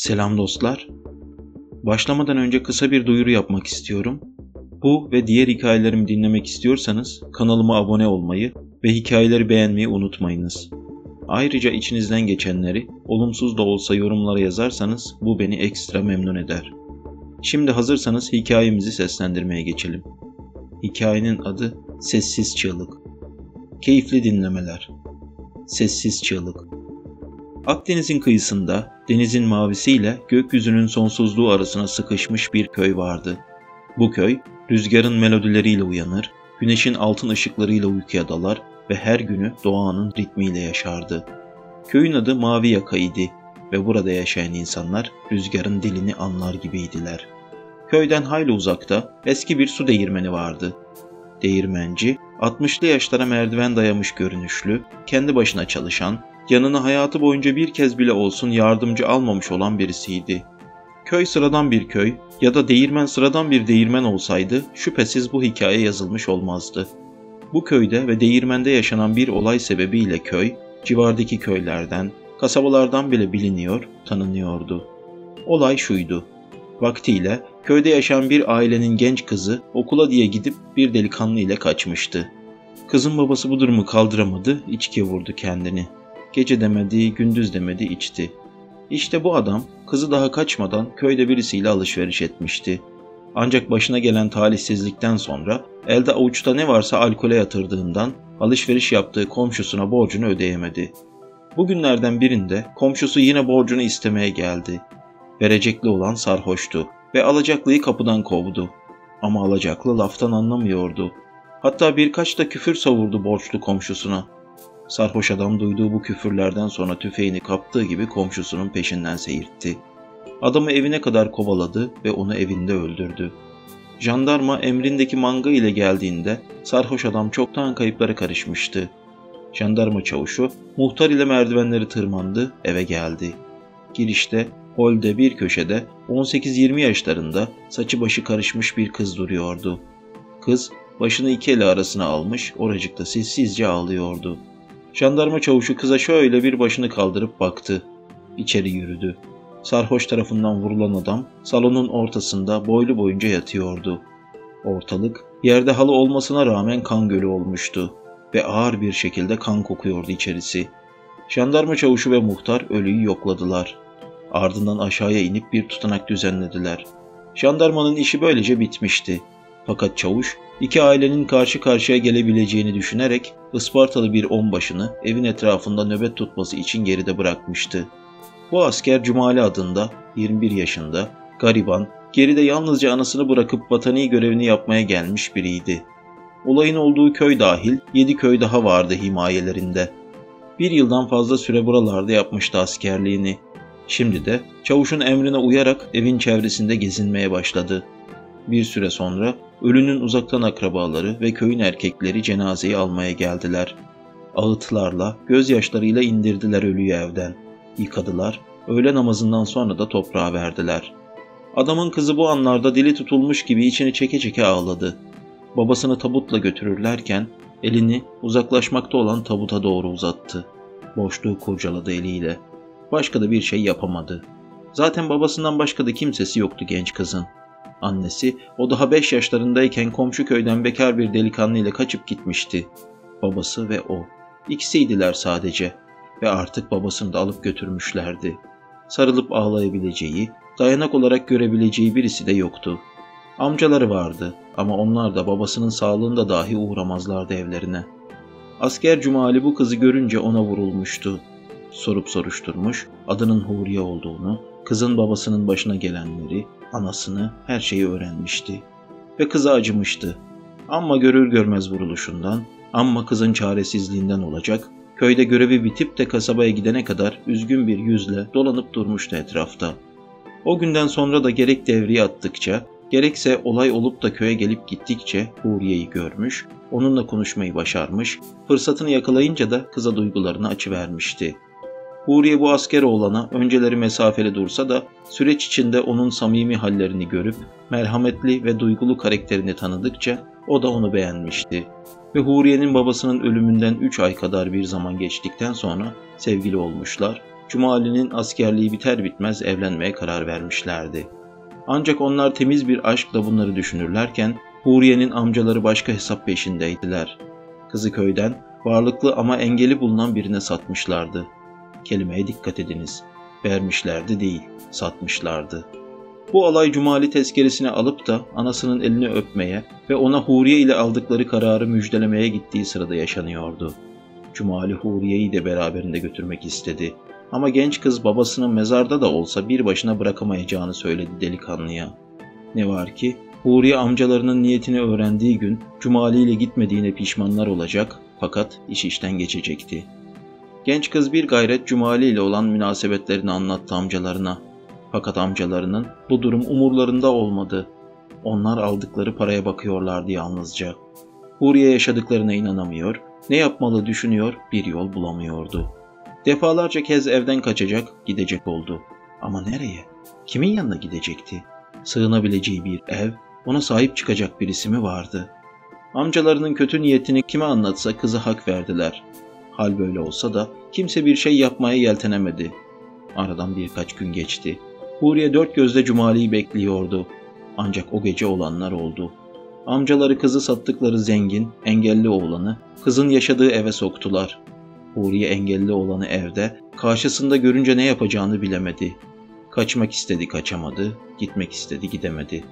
Selam dostlar. Başlamadan önce kısa bir duyuru yapmak istiyorum. Bu ve diğer hikayelerimi dinlemek istiyorsanız kanalıma abone olmayı ve hikayeleri beğenmeyi unutmayınız. Ayrıca içinizden geçenleri olumsuz da olsa yorumlara yazarsanız bu beni ekstra memnun eder. Şimdi hazırsanız hikayemizi seslendirmeye geçelim. Hikayenin adı Sessiz Çığlık. Keyifli dinlemeler. Sessiz Çığlık. Akdeniz'in kıyısında denizin mavisiyle gökyüzünün sonsuzluğu arasına sıkışmış bir köy vardı. Bu köy rüzgarın melodileriyle uyanır, güneşin altın ışıklarıyla uykuya dalar ve her günü doğanın ritmiyle yaşardı. Köyün adı Mavi Yaka idi ve burada yaşayan insanlar rüzgarın dilini anlar gibiydiler. Köyden hayli uzakta eski bir su değirmeni vardı. Değirmenci, 60'lı yaşlara merdiven dayamış görünüşlü, kendi başına çalışan, yanına hayatı boyunca bir kez bile olsun yardımcı almamış olan birisiydi. Köy sıradan bir köy ya da değirmen sıradan bir değirmen olsaydı şüphesiz bu hikaye yazılmış olmazdı. Bu köyde ve değirmende yaşanan bir olay sebebiyle köy, civardaki köylerden, kasabalardan bile biliniyor, tanınıyordu. Olay şuydu. Vaktiyle köyde yaşayan bir ailenin genç kızı okula diye gidip bir delikanlı ile kaçmıştı. Kızın babası bu durumu kaldıramadı, içkiye vurdu kendini. Gece demedi, gündüz demedi, içti. İşte bu adam kızı daha kaçmadan köyde birisiyle alışveriş etmişti. Ancak başına gelen talihsizlikten sonra elde avuçta ne varsa alkole yatırdığından alışveriş yaptığı komşusuna borcunu ödeyemedi. Bugünlerden birinde komşusu yine borcunu istemeye geldi. Verecekli olan sarhoştu ve alacaklıyı kapıdan kovdu. Ama alacaklı laftan anlamıyordu. Hatta birkaç da küfür savurdu borçlu komşusuna. Sarhoş adam duyduğu bu küfürlerden sonra tüfeğini kaptığı gibi komşusunun peşinden seyirtti. Adamı evine kadar kovaladı ve onu evinde öldürdü. Jandarma emrindeki manga ile geldiğinde sarhoş adam çoktan kayıplara karışmıştı. Jandarma çavuşu muhtar ile merdivenleri tırmandı, eve geldi. Girişte, holde bir köşede 18-20 yaşlarında saçı başı karışmış bir kız duruyordu. Kız başını iki eli arasına almış oracıkta sessizce ağlıyordu. Jandarma çavuşu kıza şöyle bir başını kaldırıp baktı. İçeri yürüdü. Sarhoş tarafından vurulan adam salonun ortasında boylu boyunca yatıyordu. Ortalık yerde halı olmasına rağmen kan gölü olmuştu ve ağır bir şekilde kan kokuyordu içerisi. Jandarma çavuşu ve muhtar ölüyü yokladılar. Ardından aşağıya inip bir tutanak düzenlediler. Jandarmanın işi böylece bitmişti. Fakat çavuş iki ailenin karşı karşıya gelebileceğini düşünerek Ispartalı bir onbaşını evin etrafında nöbet tutması için geride bırakmıştı. Bu asker Cumali adında 21 yaşında, gariban, geride yalnızca anasını bırakıp vatani görevini yapmaya gelmiş biriydi. Olayın olduğu köy dahil 7 köy daha vardı himayelerinde. Bir yıldan fazla süre buralarda yapmıştı askerliğini. Şimdi de çavuşun emrine uyarak evin çevresinde gezinmeye başladı. Bir süre sonra ölünün uzaktan akrabaları ve köyün erkekleri cenazeyi almaya geldiler. Ağıtlarla, gözyaşlarıyla indirdiler ölüyü evden. Yıkadılar, öğle namazından sonra da toprağa verdiler. Adamın kızı bu anlarda dili tutulmuş gibi içini çeke çeke ağladı. Babasını tabutla götürürlerken elini uzaklaşmakta olan tabuta doğru uzattı. Boşluğu kurcaladı eliyle. Başka da bir şey yapamadı. Zaten babasından başka da kimsesi yoktu genç kızın. Annesi o daha 5 yaşlarındayken komşu köyden bekar bir delikanlı ile kaçıp gitmişti. Babası ve o. İkisiydiler sadece ve artık babasını da alıp götürmüşlerdi. Sarılıp ağlayabileceği, dayanak olarak görebileceği birisi de yoktu. Amcaları vardı ama onlar da babasının sağlığında dahi uğramazlardı evlerine. Asker Cumali bu kızı görünce ona vurulmuştu. Sorup soruşturmuş, adının Huriye olduğunu, kızın babasının başına gelenleri, anasını, her şeyi öğrenmişti. Ve kıza acımıştı. Amma görür görmez vuruluşundan, amma kızın çaresizliğinden olacak, köyde görevi bitip de kasabaya gidene kadar üzgün bir yüzle dolanıp durmuştu etrafta. O günden sonra da gerek devriye attıkça, gerekse olay olup da köye gelip gittikçe Huriye'yi görmüş, onunla konuşmayı başarmış, fırsatını yakalayınca da kıza duygularını açıvermişti. Huriye bu asker oğlana önceleri mesafeli dursa da süreç içinde onun samimi hallerini görüp merhametli ve duygulu karakterini tanıdıkça o da onu beğenmişti. Ve Huriye'nin babasının ölümünden 3 ay kadar bir zaman geçtikten sonra sevgili olmuşlar, Cumali'nin askerliği biter bitmez evlenmeye karar vermişlerdi. Ancak onlar temiz bir aşkla bunları düşünürlerken Huriye'nin amcaları başka hesap peşindeydiler. Kızı köyden varlıklı ama engeli bulunan birine satmışlardı. Kelimeye dikkat ediniz. Vermişlerdi değil, satmışlardı. Bu olay Cumali tezkeresini alıp da anasının elini öpmeye ve ona Huriye ile aldıkları kararı müjdelemeye gittiği sırada yaşanıyordu. Cumali Huriye'yi de beraberinde götürmek istedi. Ama genç kız babasının mezarda da olsa bir başına bırakamayacağını söyledi delikanlıya. Ne var ki Huriye amcalarının niyetini öğrendiği gün Cumali ile gitmediğine pişmanlar olacak fakat iş işten geçecekti. Genç kız bir gayret Cumali ile olan münasebetlerini anlattı amcalarına. Fakat amcalarının bu durum umurlarında olmadı. Onlar aldıkları paraya bakıyorlardı yalnızca. Huriye yaşadıklarına inanamıyor, ne yapmalı düşünüyor, bir yol bulamıyordu. Defalarca kez evden kaçacak, gidecek oldu. Ama nereye? Kimin yanına gidecekti? Sığınabileceği bir ev, ona sahip çıkacak birisi mi vardı? Amcalarının kötü niyetini kime anlatsa kızı hak verdiler. Hal böyle olsa da kimse bir şey yapmaya yeltenemedi. Aradan birkaç gün geçti. Huriye dört gözle Cumali'yi bekliyordu. Ancak o gece olanlar oldu. Amcaları kızı sattıkları zengin, engelli oğlanı kızın yaşadığı eve soktular. Huriye engelli olanı evde, karşısında görünce ne yapacağını bilemedi. Kaçmak istedi kaçamadı, gitmek istedi gidemedi.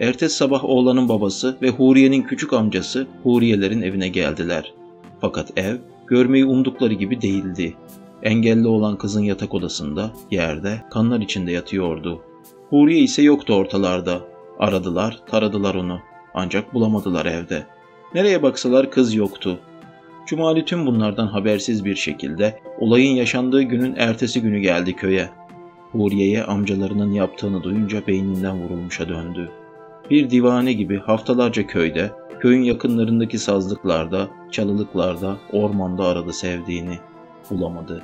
Ertesi sabah oğlanın babası ve Huriye'nin küçük amcası Huriyelerin evine geldiler. Fakat ev görmeyi umdukları gibi değildi. Engelli olan kızın yatak odasında, yerde, kanlar içinde yatıyordu. Huriye ise yoktu ortalarda. Aradılar, taradılar onu. Ancak bulamadılar evde. Nereye baksalar kız yoktu. Cumali tüm bunlardan habersiz bir şekilde olayın yaşandığı günün ertesi günü geldi köye. Huriye'ye amcalarının yaptığını duyunca beyninden vurulmuşa döndü. Bir divane gibi haftalarca köyde, köyün yakınlarındaki sazlıklarda, çalılıklarda, ormanda aradı sevdiğini. Bulamadı.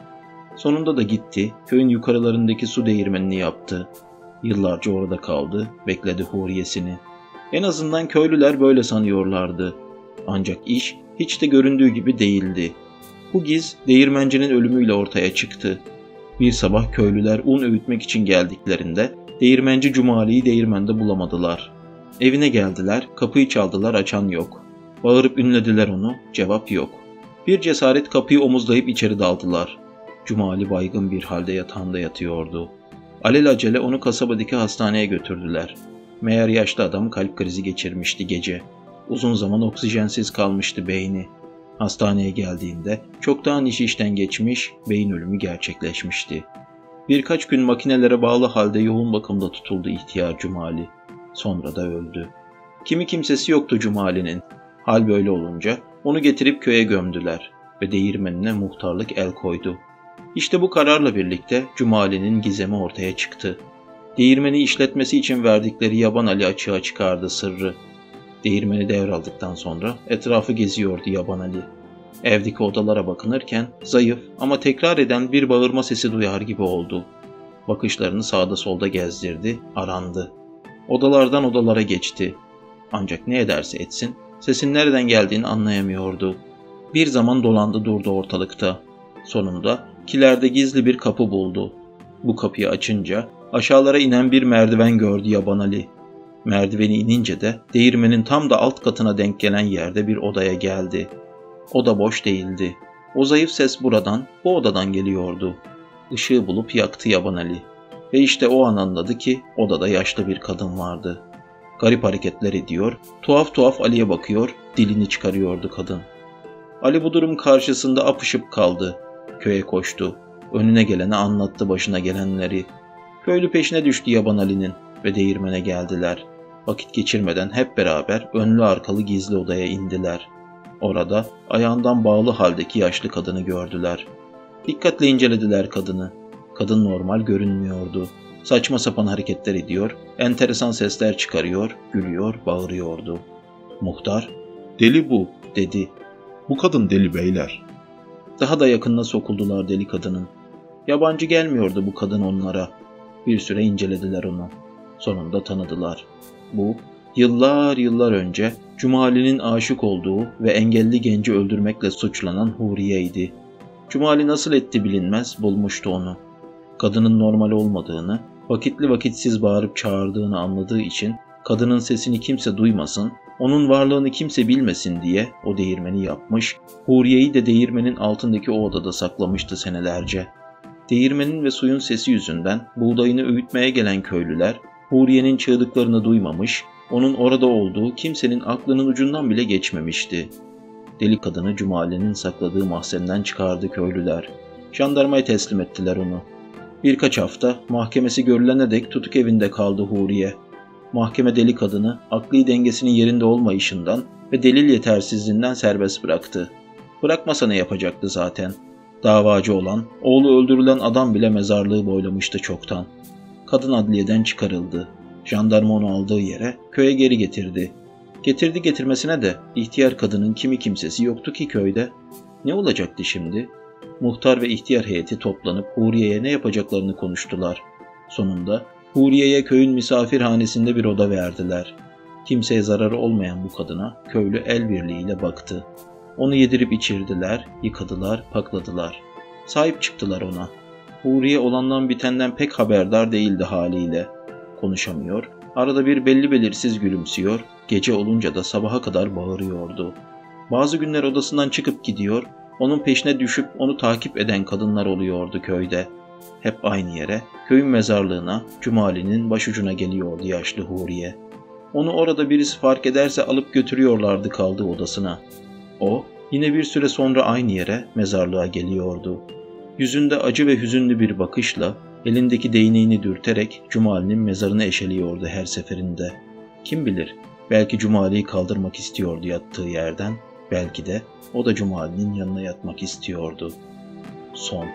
Sonunda da gitti, köyün yukarılarındaki su değirmenini yaptı. Yıllarca orada kaldı, bekledi Huriye'sini. En azından köylüler böyle sanıyorlardı. Ancak iş hiç de göründüğü gibi değildi. Bu giz değirmencinin ölümüyle ortaya çıktı. Bir sabah köylüler un öğütmek için geldiklerinde değirmenci Cumali'yi değirmende bulamadılar. Evine geldiler, kapıyı çaldılar açan yok. Bağırıp ünlediler onu, cevap yok. Bir cesaret kapıyı omuzlayıp içeri daldılar. Cumali baygın bir halde yatağında yatıyordu. Alelacele onu kasabadaki hastaneye götürdüler. Meğer yaşlı adam kalp krizi geçirmişti gece. Uzun zaman oksijensiz kalmıştı beyni. Hastaneye geldiğinde çoktan iş işten geçmiş, beyin ölümü gerçekleşmişti. Birkaç gün makinelere bağlı halde yoğun bakımda tutuldu ihtiyar Cumali. Sonra da öldü. Kimi kimsesi yoktu Cumali'nin. Hal böyle olunca onu getirip köye gömdüler ve değirmenine muhtarlık el koydu. İşte bu kararla birlikte Cumali'nin gizemi ortaya çıktı. Değirmeni işletmesi için verdikleri Yaban Ali açığa çıkardı sırrı. Değirmeni devraldıktan sonra etrafı geziyordu Yaban Ali. Evdeki odalara bakınırken zayıf ama tekrar eden bir bağırma sesi duyar gibi oldu. Bakışlarını sağda solda gezdirdi, arandı. Odalardan odalara geçti. Ancak ne ederse etsin sesin nereden geldiğini anlayamıyordu. Bir zaman dolandı durdu ortalıkta. Sonunda kilerde gizli bir kapı buldu. Bu kapıyı açınca aşağılara inen bir merdiven gördü Yaban Ali. Merdiveni inince de değirmenin tam da alt katına denk gelen yerde bir odaya geldi. Oda boş değildi. O zayıf ses buradan, bu odadan geliyordu. Işığı bulup yaktı Yaban Ali. Ve işte o an anladı ki odada yaşlı bir kadın vardı. Garip hareketler ediyor, tuhaf tuhaf Ali'ye bakıyor, dilini çıkarıyordu kadın. Ali bu durum karşısında apışıp kaldı. Köye koştu. Önüne gelene anlattı başına gelenleri. Köylü peşine düştü Yaban Ali'nin ve değirmene geldiler. Vakit geçirmeden hep beraber önlü arkalı gizli odaya indiler. Orada ayağından bağlı haldeki yaşlı kadını gördüler. Dikkatle incelediler kadını. Kadın normal görünmüyordu. Saçma sapan hareketler ediyor, enteresan sesler çıkarıyor, gülüyor, bağırıyordu. Muhtar, Deli bu. dedi. Bu kadın deli beyler. Daha da yakınına sokuldular deli kadının. Yabancı gelmiyordu bu kadın onlara. Bir süre incelediler onu. Sonunda tanıdılar. Bu, yıllar yıllar önce Cumali'nin aşık olduğu ve engelli genci öldürmekle suçlanan Huriye'ydi. Cumali nasıl etti bilinmez bulmuştu onu. Kadının normal olmadığını, vakitli vakitsiz bağırıp çağırdığını anladığı için kadının sesini kimse duymasın, onun varlığını kimse bilmesin diye o değirmeni yapmış, Huriye'yi de değirmenin altındaki o odada saklamıştı senelerce. Değirmenin ve suyun sesi yüzünden buğdayını öğütmeye gelen köylüler, Huriye'nin çığlıklarını duymamış, onun orada olduğu kimsenin aklının ucundan bile geçmemişti. Deli kadını Cumali'nin sakladığı mahzenden çıkardı köylüler. Jandarmaya teslim ettiler onu. Birkaç hafta mahkemesi görülene dek tutuk evinde kaldı Huriye. Mahkeme deli kadını akli dengesinin yerinde olmayışından ve delil yetersizliğinden serbest bıraktı. Bırakmasa ne yapacaktı zaten? Davacı olan, oğlu öldürülen adam bile mezarlığı boylamıştı çoktan. Kadın adliyeden çıkarıldı. Jandarma onu aldığı yere, köye geri getirdi. Getirdi getirmesine de ihtiyar kadının kimi kimsesi yoktu ki köyde. Ne olacaktı şimdi? Muhtar ve ihtiyar heyeti toplanıp Huriye'ye ne yapacaklarını konuştular. Sonunda Huriye'ye köyün misafirhanesinde bir oda verdiler. Kimseye zararı olmayan bu kadına köylü el birliğiyle baktı. Onu yedirip içirdiler, yıkadılar, pakladılar. Sahip çıktılar ona. Huriye olandan bitenden pek haberdar değildi haliyle. Konuşamıyor, arada bir belli belirsiz gülümsüyor, gece olunca da sabaha kadar bağırıyordu. Bazı günler odasından çıkıp gidiyor, onun peşine düşüp onu takip eden kadınlar oluyordu köyde. Hep aynı yere, köyün mezarlığına, Cumali'nin başucuna geliyordu yaşlı Huriye. Onu orada birisi fark ederse alıp götürüyorlardı kaldığı odasına. O, yine bir süre sonra aynı yere, mezarlığa geliyordu. Yüzünde acı ve hüzünlü bir bakışla, elindeki değneğini dürterek Cumali'nin mezarını eşeliyordu her seferinde. Kim bilir, belki Cumali'yi kaldırmak istiyordu yattığı yerden, belki de o da Cumali'nin yanına yatmak istiyordu. Son